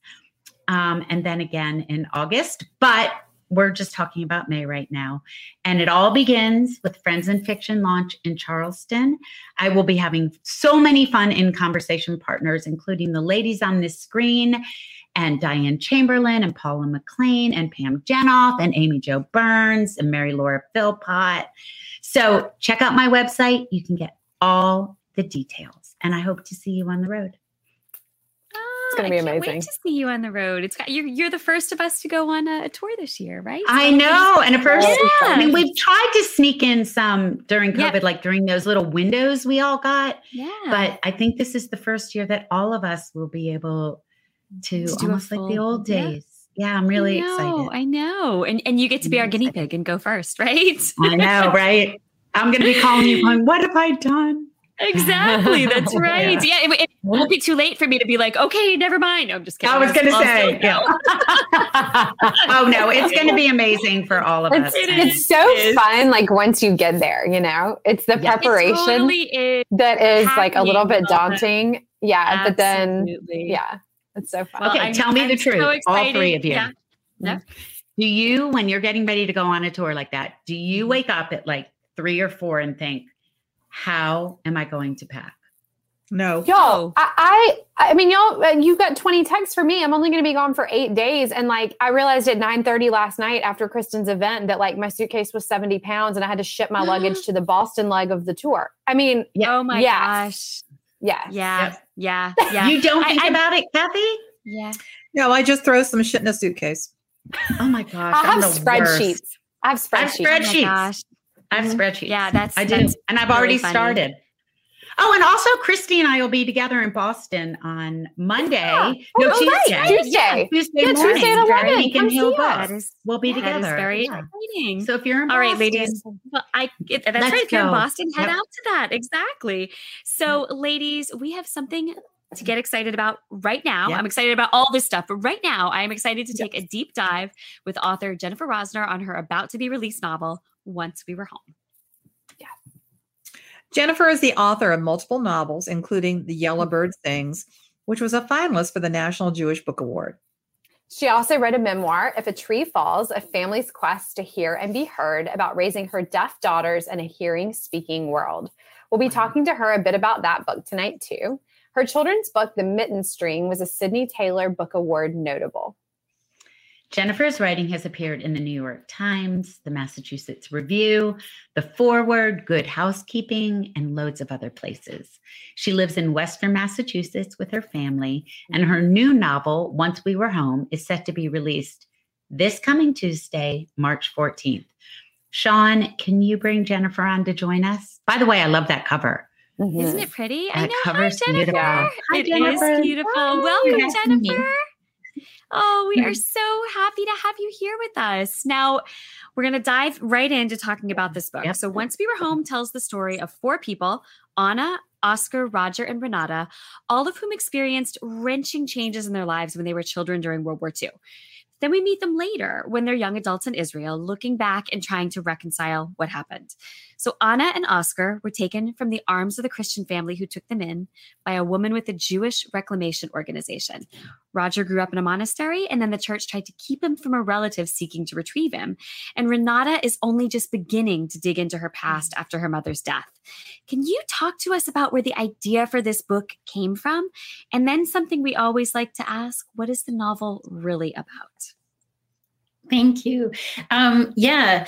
Um, and then again in August. But we're just talking about May right now. And it all begins with Friends in Fiction launch in Charleston. I will be having so many fun in conversation partners, including the ladies on this screen and Diane Chamberlain and Paula McLain and Pam Jenoff and Amy Jo Burns and Mary Laura Philpott. So check out my website. You can get all the details. And I hope to see you on the road. It's gonna Ah, be I can't amazing. Wait to see you on the road. It's got, you're you're the first of us to go on a, a tour this year, right? I know. And at first, Yeah. I mean, we've tried to sneak in some during Yeah. COVID, like during those little windows we all got. Yeah. But I think this is the first year that all of us will be able to, To do a almost like the old days. Yeah, I'm really I know, excited. I know. And and you get to be I'm our guinea pig and go first, right? I know, right? I'm going to be calling you going, what have I done? Exactly. That's right. Yeah. it, it won't be too late for me to be like, okay, never mind. I'm just kidding. I was going to say, yeah. oh no, it's going to be amazing for all of us. It's, it's so It is. fun, like once you get there, you know, it's the Yeah. It It preparation totally is. that is like a little bit with that. daunting. Yeah, but then, yeah, it's so fun. Well, okay, I'm- tell me the I'm so truth, all three of you. Yeah. Yeah. Do you, when you're getting ready to go on a tour like that, do Mm-hmm. you wake up at like three or four and think, how am I going to pack? no. Y'all, I, I, I mean, y'all, uh, you got 20 texts for me. I'm only going to be gone for eight days. And like, I realized at 930 last night after Kristin's event that like my suitcase was 70 pounds and I had to ship my luggage to the Boston leg of the tour. I mean, Yeah. Oh my Yes. gosh. yeah. Yeah. Yep. Yeah. Yeah. You don't think I- about it, Kathy? yeah. No, I just throw some shit in a suitcase. Oh my gosh. I have spreadsheets. worst. I have I have spreadsheets. Oh my gosh. I have Mhm. spreadsheets. Yeah, that's- I did, that's and I've really already funny. started. Oh, and also Kristy and I will be together in Boston on Monday. Yeah. No, Oh, right. Tuesday. Tuesday. Tuesday Yeah, morning. Tuesday at 11. Beacon Come see us. That is We'll be that is together. very Yeah. exciting. So if you're in All right, Boston, ladies. Well, I it, that's Let's right. If you're in. Boston, head Yep. out to that. Exactly. So, ladies, we have something to get excited about right now. Yep. I'm excited about all this stuff, but right now, I am excited to take a deep dive with author Jennifer Rosner on her about to be released novel, Once We Were Home. Jennifer is the author of multiple novels, including The Yellow mm-hmm. Bird Sings, which was a finalist for the National Jewish Book Award. She also wrote a memoir, If a Tree Falls, a family's quest to hear and be heard about raising her deaf daughters in a hearing speaking world. We'll be talking to her a bit about that book tonight, too. Her children's book, The Mitten String, was a Sydney Taylor Book Award notable. Jennifer's writing has appeared in the New York Times, the Massachusetts Review, the Forward, Good Housekeeping, and loads of other places. She lives in Western Massachusetts with her family, and her new novel, Once We Were Home, is set to be released this coming Tuesday, March 14th. Sean, can you bring Jennifer on to join us? By the way, I love that cover. Isn't it pretty? I know. Hi, Jennifer. beautiful. Hi, It is Jennifer. beautiful. Hi. Welcome, Nice to meet you. Jennifer. Oh, we are Mhm. so happy to have you here with us. Now, we're going to dive right into talking about this book. Yep. So, Once We Were Home tells the story of four people Anna, Oscar, Roger, and Renata, all of whom experienced wrenching changes in their lives when they were children during World War II. Then we meet them later when they're young adults in Israel, looking back and trying to reconcile what happened. So Anna and Oscar were taken from the arms of the Christian family who took them in by a woman with a Jewish reclamation organization. Roger grew up in a monastery, and then the church tried to keep him from a relative seeking to retrieve him. And Renata is only just beginning to dig into her past after her mother's death. Can you talk to us about where the idea for this book came from? And then something we always like to ask what is the novel really about? Thank you. Um, yeah,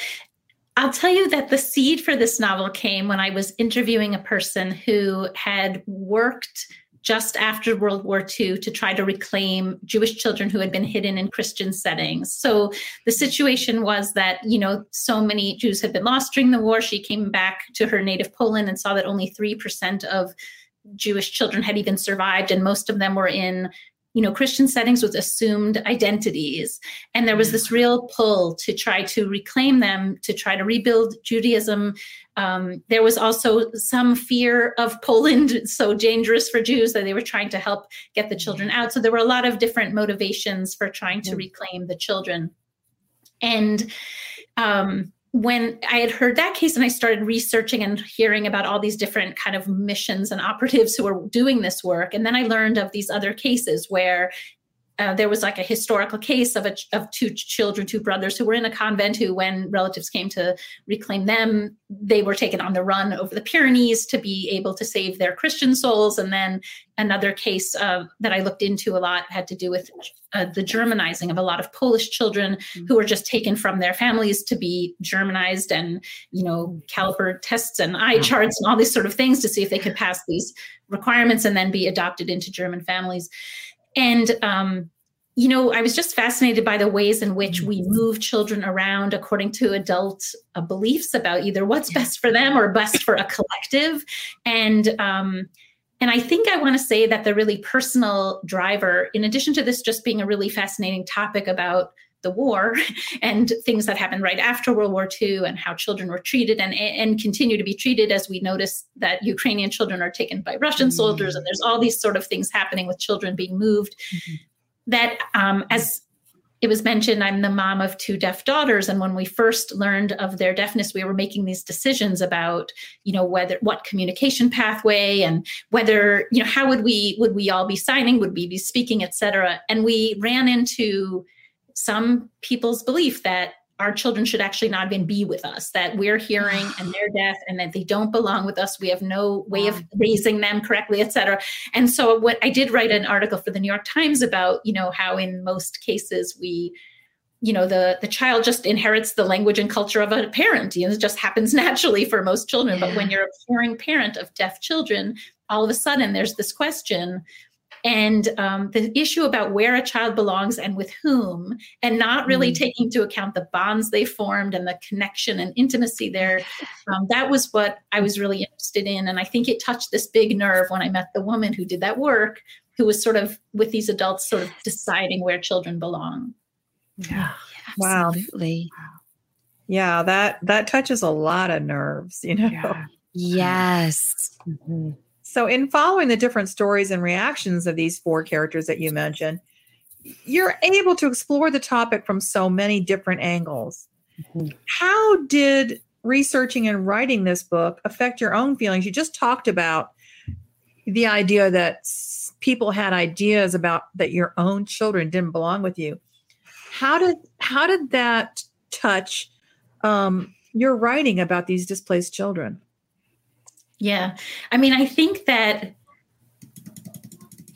I'll tell you that the seed for this novel came when I was interviewing a person who had worked just after World War II to try to reclaim Jewish children who had been hidden in Christian settings. So the situation was that, you know, so many Jews had been lost during the war. She came back to her native Poland and saw that only 3% of Jewish children had even survived, and most of them were in you know christian settings with assumed identities. And there was this real pull to try to reclaim them to try to rebuild judaism. Um, there was also some fear of poland so dangerous for jews that they were trying to help get the children out. So there were a lot of different motivations for trying to reclaim the children. And um, when I had heard that case and I started researching and hearing about all these different kind of missions and operatives who were doing this work, and then I learned of these other cases where uh, there was like a historical case of a, of two children, two brothers who were in a convent who, when relatives came to reclaim them, they were taken on the run over the Pyrenees to be able to save their Christian souls. And then another case uh, that I looked into a lot had to do with uh, the Germanizing of a lot of Polish children mm-hmm. who were just taken from their families to be Germanized and, you know, caliper tests and eye charts and all these sort of things to see if they could pass these requirements and then be adopted into German families. And, um, you know, I was just fascinated by the ways in which we mm-hmm. move children around according to adult uh, beliefs about either what's best for them or best for a collective. And, um, and I think I want to say that the really personal driver, in addition to this just being a really fascinating topic about the war and things that happened right after World War II and how children were treated and, and continue to be treated as we notice that Ukrainian children are taken by Russian soldiers and there's all these sort of things happening with children being moved. Mm-hmm. That um, as it was mentioned i'm the mom of two deaf daughters and when we first learned of their deafness we were making these decisions about you know whether what communication pathway and whether you know how would we would we all be signing would we be speaking etc and we ran into some people's belief that our children should actually not even be with us that we're hearing and they're deaf and that they don't belong with us. We have no way of raising them correctly etc and so what i did write an article for the new york times about you know how in most cases we you know the the child just inherits the language and culture of a parent. You know it just happens naturally for most children. But when you're a caring parent of deaf children all of a sudden there's this question and um, the issue about where a child belongs and with whom, and not really mm. taking into account the bonds they formed and the connection and intimacy there. Um, that was what I was really interested in. And I think it touched this big nerve when I met the woman who did that work, who was sort of with these adults, sort of deciding where children belong. Yeah. Wow. Absolutely. Yeah, that that touches a lot of nerves, you know. Yeah. Yes. Mm-hmm. So, in following the different stories and reactions of these four characters that you mentioned, you're able to explore the topic from so many different angles. Mm-hmm. How did researching and writing this book affect your own feelings? You just talked about the idea that people had ideas about that your own children didn't belong with you. How did how did that touch um, your writing about these displaced children? Yeah. I mean, I think that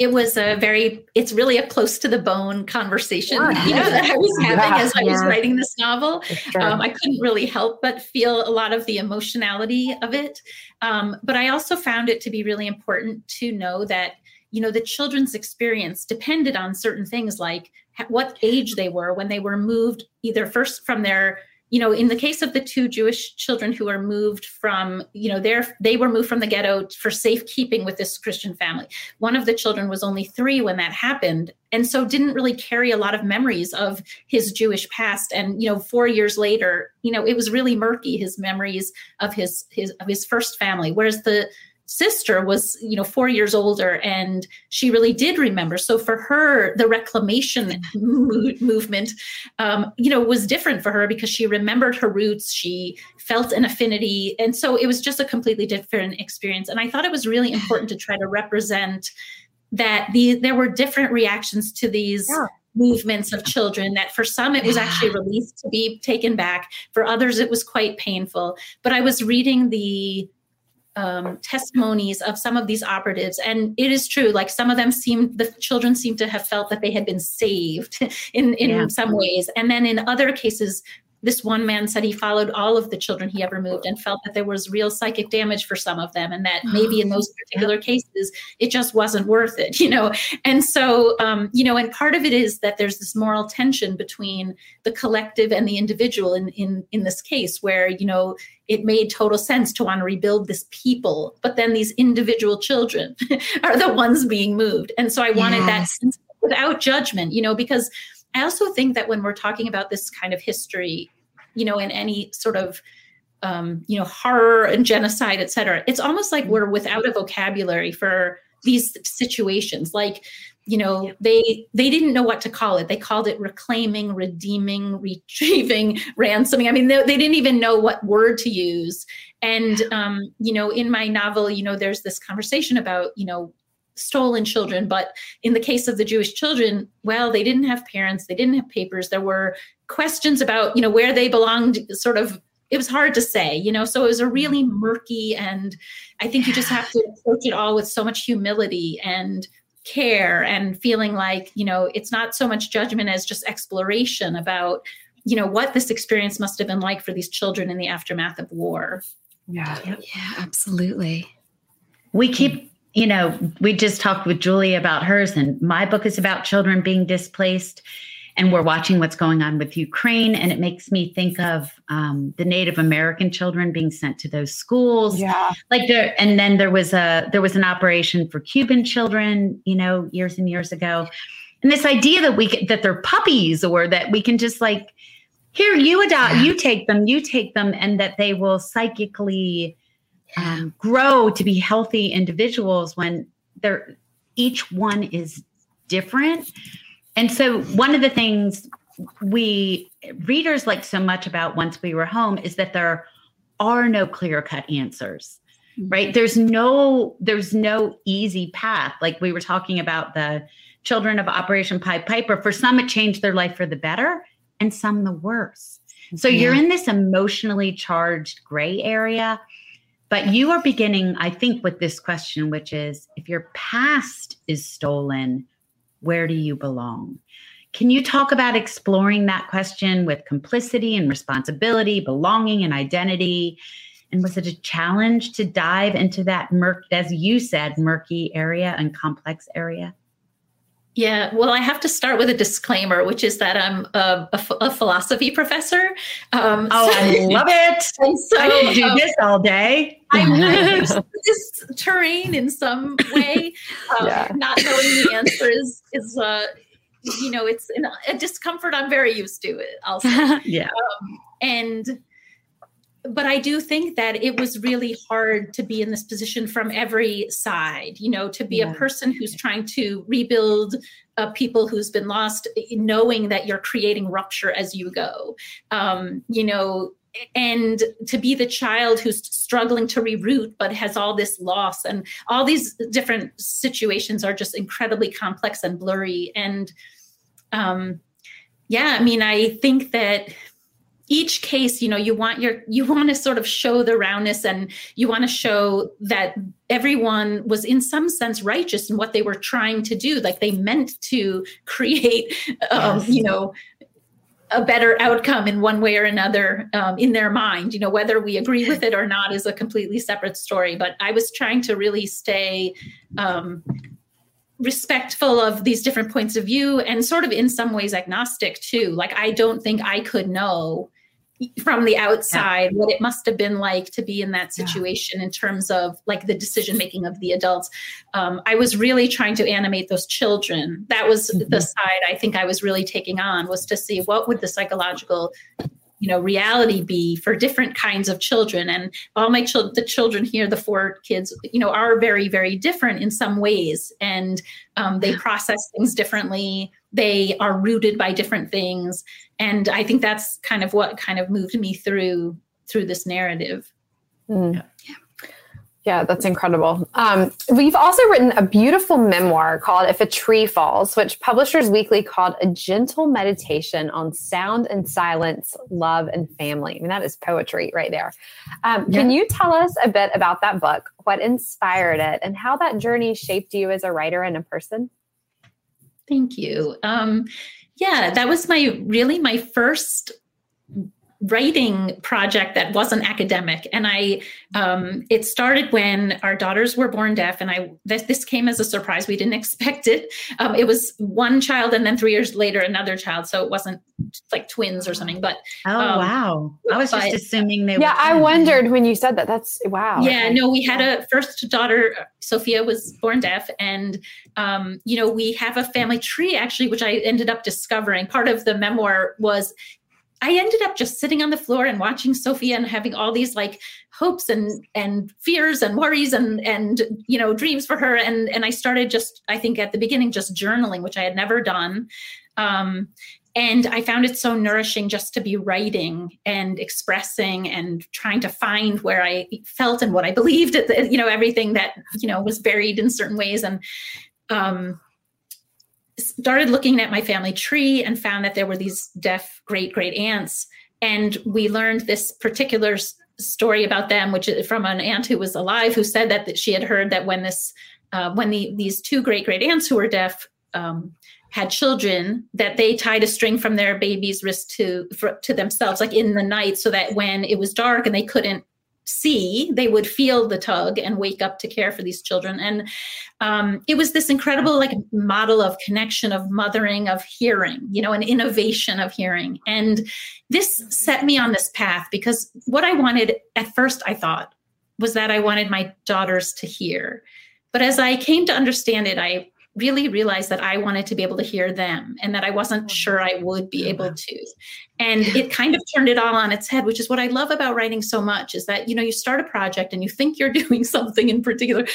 it was a very it's really a close to the bone conversation yeah. you know that i was having yeah. as i was writing this novel um, i couldn't really help but feel a lot of the emotionality of it um, but i also found it to be really important to know that you know the children's experience depended on certain things like what age they were when they were moved either first from their you know, in the case of the two Jewish children who were moved from, you know, they they were moved from the ghetto for safekeeping with this Christian family. One of the children was only three when that happened, and so didn't really carry a lot of memories of his Jewish past. And you know, four years later, you know, it was really murky his memories of his his of his first family. Whereas the sister was you know four years older and she really did remember. So for her the reclamation mo- movement um, you know was different for her because she remembered her roots she felt an affinity and so it was just a completely different experience. And i thought it was really important to try to represent that the there were different reactions to these yeah. movements of children that for some it was actually released to be taken back. For others it was quite painful. But i was reading the um, testimonies of some of these operatives and it is true like some of them seemed the children seemed to have felt that they had been saved in in yeah. some ways and then in other cases this one man said he followed all of the children he ever moved and felt that there was real psychic damage for some of them and that maybe in those particular cases it just wasn't worth it you know? And so um, you know and part of it is that there's this moral tension between the collective and the individual in in in this case where you know it made total sense to want to rebuild this people but then these individual children are the ones being moved. And so i wanted yes. that without judgment you know because I also think that when we're talking about this kind of history, you know, in any sort of um, you know horror and genocide, et cetera, it's almost like we're without a vocabulary for these situations. Like, you know, yeah. they they didn't know what to call it. They called it reclaiming, redeeming, retrieving, ransoming. I mean, they, they didn't even know what word to use. And um, you know, in my novel, you know, there's this conversation about you know stolen children. But in the case of the Jewish children, well, they didn't have parents, they didn't have papers. There were questions about, you know, where they belonged, sort of it was hard to say, you know, so it was a really murky and I think you just have to approach it all with so much humility and care and feeling like, you know, it's not so much judgment as just exploration about, you know, what this experience must have been like for these children in the aftermath of war. Yeah. Yeah, absolutely. We keep you know, we just talked with Julie about hers, and my book is about children being displaced. And we're watching what's going on with Ukraine, and it makes me think of um, the Native American children being sent to those schools. Yeah, like there. And then there was a there was an operation for Cuban children, you know, years and years ago. And this idea that we can, that they're puppies, or that we can just like here you adopt, you take them, you take them, and that they will psychically um, grow to be healthy individuals when they're each one is different. And so one of the things we readers like so much about once we were home is that there are no clear cut answers right mm-hmm. there's no there's no easy path like we were talking about the children of operation pied piper for some it changed their life for the better and some the worse so yeah. you're in this emotionally charged gray area but you are beginning, I think, with this question, which is if your past is stolen, where do you belong? Can you talk about exploring that question with complicity and responsibility, belonging and identity? And was it a challenge to dive into that murk, as you said, murky area and complex area? Yeah, well, I have to start with a disclaimer, which is that I'm a, a, a philosophy professor. Um, oh, so, I love it! so, I could do um, this all day. I'm used to this terrain in some way. Um, yeah. Not knowing the answer is is uh, you know it's a discomfort I'm very used to. It also, yeah, um, and but I do think that it was really hard to be in this position from every side, you know, to be yeah. a person who's trying to rebuild uh, people who's been lost, knowing that you're creating rupture as you go, um, you know, and to be the child who's struggling to reroute but has all this loss and all these different situations are just incredibly complex and blurry and um yeah i mean i think that each case you know you want your you want to sort of show the roundness and you want to show that everyone was in some sense righteous in what they were trying to do. Like they meant to create um, yes. you know a better outcome in one way or another um, in their mind. You know whether we agree with it or not is a completely separate story. But i was trying to really stay um, respectful of these different points of view and sort of in some ways agnostic too. Like i don't think i could know from the outside yeah. what it must have been like to be in that situation yeah. in terms of like the decision making of the adults um, i was really trying to animate those children that was mm-hmm. the side i think i was really taking on was to see what would the psychological you know reality be for different kinds of children and all my children the children here the four kids you know are very very different in some ways and um, they process things differently they are rooted by different things and i think that's kind of what kind of moved me through through this narrative mm. yeah. Yeah, that's incredible. Um, we've also written a beautiful memoir called If a Tree Falls, which Publishers Weekly called a gentle meditation on sound and silence, love and family. I mean, that is poetry right there. Um, yeah. Can you tell us a bit about that book, what inspired it, and how that journey shaped you as a writer and a person? Thank you. Um, yeah, that was my really my first writing project that wasn't academic. And i um, it started when our daughters were born deaf and i this, this came as a surprise. We didn't expect it. Um, it was one child and then three years later another child. So it wasn't like twins or something but oh um, wow. I was but, just assuming they were yeah i wondered when you said that. That's wow yeah okay. no we had a first daughter sophia was born deaf. And um, you know we have a family tree actually which i ended up discovering. Part of the memoir was I ended up just sitting on the floor and watching Sophia and having all these like hopes and and fears and worries and and you know dreams for her. And and I started just I think at the beginning just journaling which I had never done. Um, and I found it so nourishing just to be writing and expressing and trying to find where I felt and what I believed you know everything that you know was buried in certain ways. And um, started looking at my family tree and found that there were these deaf great great aunts. And we learned this particular story about them which is from an aunt who was alive who said that, that she had heard that when this uh, when the, these two great great aunts who were deaf um, had children that they tied a string from their baby's wrist to for, to themselves like in the night so that when it was dark and they couldn't see they would feel the tug and wake up to care for these children. And um, it was this incredible like model of connection of mothering of hearing you know an innovation of hearing. And this set me on this path because what i wanted at first i thought was that i wanted my daughters to hear. But as i came to understand it i really realized that I wanted to be able to hear them and that I wasn't mm. sure I would be able to. And it kind of turned it all on its head, which is what I love about writing so much is that, you know, you start a project and you think you're doing something in particular.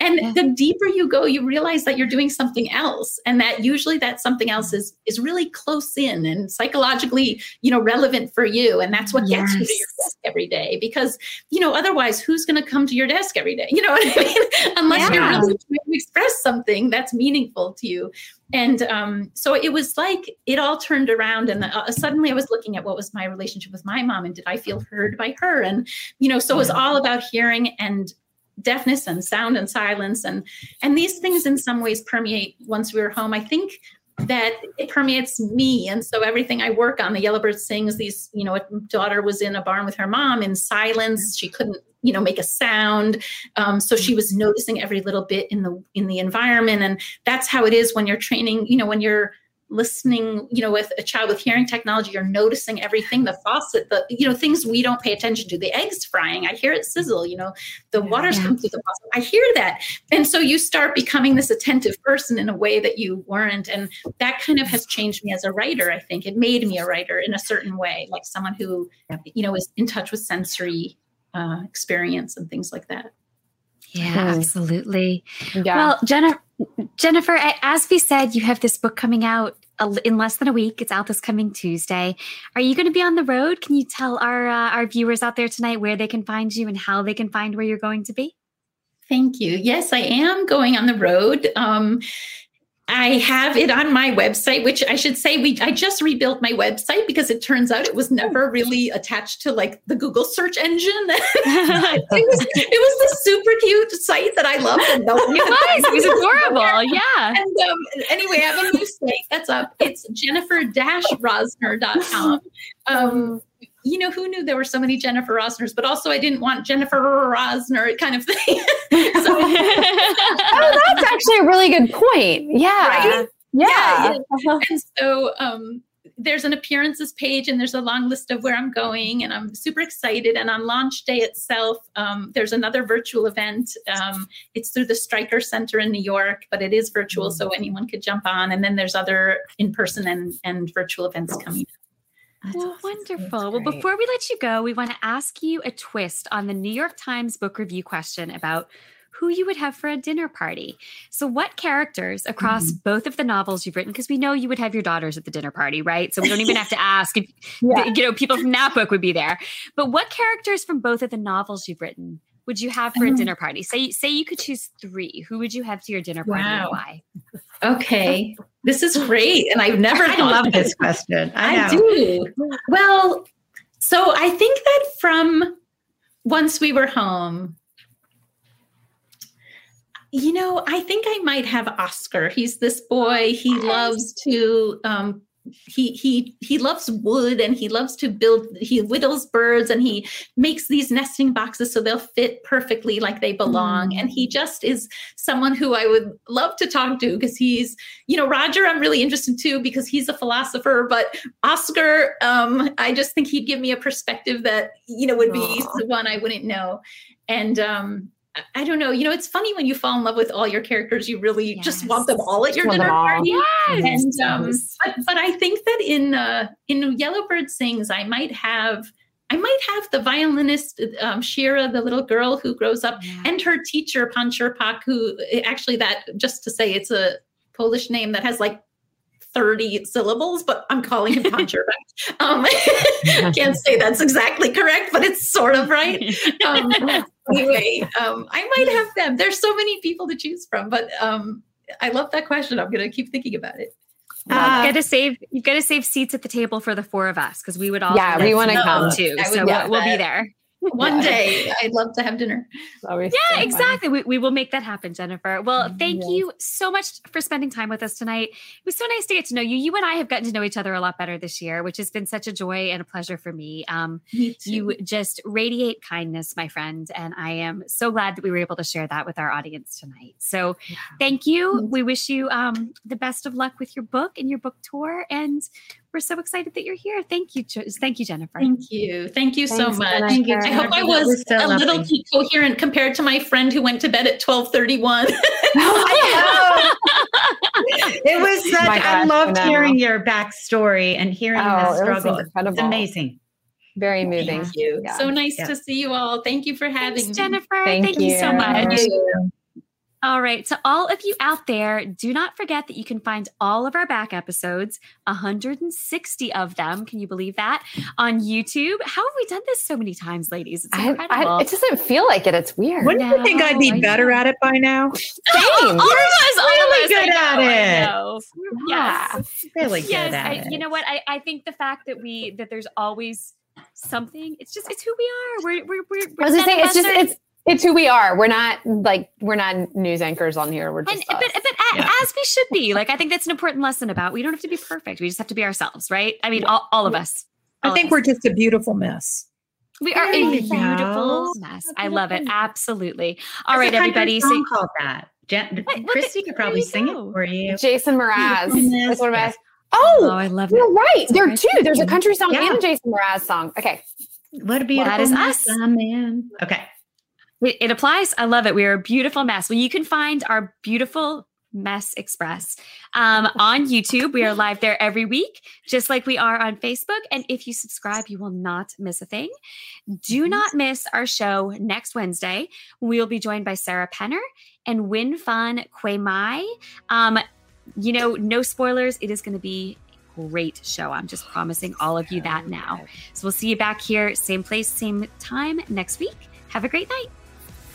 And yeah. the deeper you go, you realize that you're doing something else. And that usually that something else is is really close in and psychologically, you know, relevant for you. And that's what yes. gets you to your desk every day. Because, you know, otherwise who's gonna come to your desk every day? You know what I mean? Unless yeah. you're really trying to express something that's meaningful to you. And um, so it was like it all turned around and uh, suddenly i was looking at what was my relationship with my mom and did i feel heard by her? And you know so it was all about hearing and deafness and sound and silence. And and these things in some ways permeate once we were home. I think that it permeates me. And so everything i work on the yellowbird sings these you know a daughter was in a barn with her mom in silence. She couldn't you know make a sound. Um, so she was noticing every little bit in the in the environment. And that's how it is when you're training you know when you're listening you know with a child with hearing technology you're noticing everything the faucet the you know things we don't pay attention to the eggs frying i hear it sizzle you know the water's yeah. coming through the faucet i hear that and so you start becoming this attentive person in a way that you weren't and that kind of has changed me as a writer i think it made me a writer in a certain way like someone who you know is in touch with sensory uh, experience and things like that. Yeah, mm. absolutely. Yeah. Well, Jennifer, Jennifer, as we said, you have this book coming out in less than a week. It's out this coming Tuesday. Are you going to be on the road? Can you tell our uh, our viewers out there tonight where they can find you and how they can find where you're going to be? Thank you. Yes, I am going on the road. Um, I have it on my website, which I should say we I just rebuilt my website because it turns out it was never really attached to like the Google search engine. it, was, it was this super cute site that I loved and nice. It was adorable. Yeah. And um, anyway, I have a new site that's up. It's jennifer-rosner.com. Um, you know, who knew there were so many Jennifer Rosners, but also I didn't want Jennifer Rosner kind of thing. so, oh, that's actually a really good point. Yeah. Right? Yeah. yeah. And so um, there's an appearances page and there's a long list of where I'm going and I'm super excited. And on launch day itself, um, there's another virtual event. Um, it's through the Streicker Center in New York, but it is virtual, so anyone could jump on. And then there's other in person and, and virtual events coming That's well, awesome. wonderful. Well, before we let you go, we want to ask you a twist on the New York Times book review question about who you would have for a dinner party. So, what characters across Mm-hmm. both of the novels you've written? Because we know you would have your daughters at the dinner party, right? So we don't even have to ask if Yeah. you know people from that book would be there. But what characters from both of the novels you've written would you have for a Oh. dinner party? Say, say you could choose three. Who would you have to your dinner party and Wow. why? Okay, this is great, and I've never I love this question. I, I do. Well, so I think that from once we were home, you know, I think I might have Oscar. He's this boy. He loves to um he he he loves wood and he loves to build he whittles birds and he makes these nesting boxes so they'll fit perfectly like they belong. And he just is someone who I would love to talk to because he's you know Roger I'm really interested too because he's a philosopher but Oscar um I just think he'd give me a perspective that you know would be Aw. one I wouldn't know. And um I- don't know. You know, it's funny when you fall in love with all your characters, you really just want them all at your dinner party. Yes. And um, Yes. but but I think that in uh, in Yellow Bird Sings, I might have I might have the violinist um, Shira, the little girl who grows up, Yeah. and her teacher Pancherpak, who eh, actually that just to say it's a Polish name that has like 30 syllables, but I'm calling him Pancherpak. um, can't say that's exactly correct, but it's sort of right. Um, anyway, um, I might have them. There's so many people to choose from, but um, I love that question. I'm going to keep thinking about it. Well, Uh, you've got to save. You've got to save seats at the table for the four of us because we would all. Yeah, we wanna come. too. I So love we'll, we'll be there. One Yeah. day, I'd love to have dinner. Always so Yeah, fun. exactly. We, we will make that happen, Jennifer. Well, thank Yes. you so much for spending time with us tonight. It was so nice to get to know you. You and I have gotten to know each other a lot better this year, which has been such a joy and a pleasure for me. Um, Me you just radiate kindness, my friend, and I am so glad that we were able to share that with our audience tonight. So, thank you. We wish you um, the best of luck with your book and your book tour, and we're so excited that you're here. Thank you, thank you, Jennifer. Thank you. Thank you so much. Thank you, I hope I was, was so a little lovely. too coherent compared to my friend who went to bed at 1231. It was such, My I loved I hearing your backstory and hearing Oh, the it was struggle. incredible. It's amazing. Very moving. Thank you. Yeah. So nice Yeah. to see you all. Thank you for having Thanks, me. Jennifer. Thank Thank, you. so you. much. Thank you. All right. To all of you out there, do not forget that you can find all of our back episodes, 160 of them. Can you believe that? On YouTube. How have we done this so many times, ladies? It's incredible. I, it doesn't feel like it. It's weird. Wouldn't you think I'd be I better know. at it by now? Same. all of us, all really of us. good I at it. Yeah. Yes. Really good yes. at I, it. you know what? I, I think the fact that we that there's always something. It's just it's who we are. We're we're we're. I was gonna say it's just are- it's it's who we are. We're not like we're not news anchors on here. We're just and, but, us. but a- Yeah. as we should be. Like I think that's an important lesson about. We don't have to be perfect. We just have to be ourselves, right? I mean, all, all of us. I think of we're us. just a beautiful mess. we are There a beautiful go. mess. I love it. Absolutely. All There's right, everybody. song So called that. Jen, What- what Kristy the- could probably sing go. it for you. Jason Mraz. That's one of my. Oh, Oh, I love it. you're right. There are two. There's a country song Yeah. and a Jason Mraz song. Okay. What a beautiful that is mess us. I'm in. Okay. It, it applies. I love it. We are a beautiful mess. Well, you can find our beautiful mess express um, on YouTube. We are live there every week, just like we are on Facebook. And if you subscribe, you will not miss a thing. Do not miss our show next Wednesday. We will be joined by Sarah Penner and Win Fun Kwei Mai. Um, you know, no spoilers. It is going to be a great show. I'm just promising all of you that now. So we'll see you back here, same place, same time next week. Have a great night.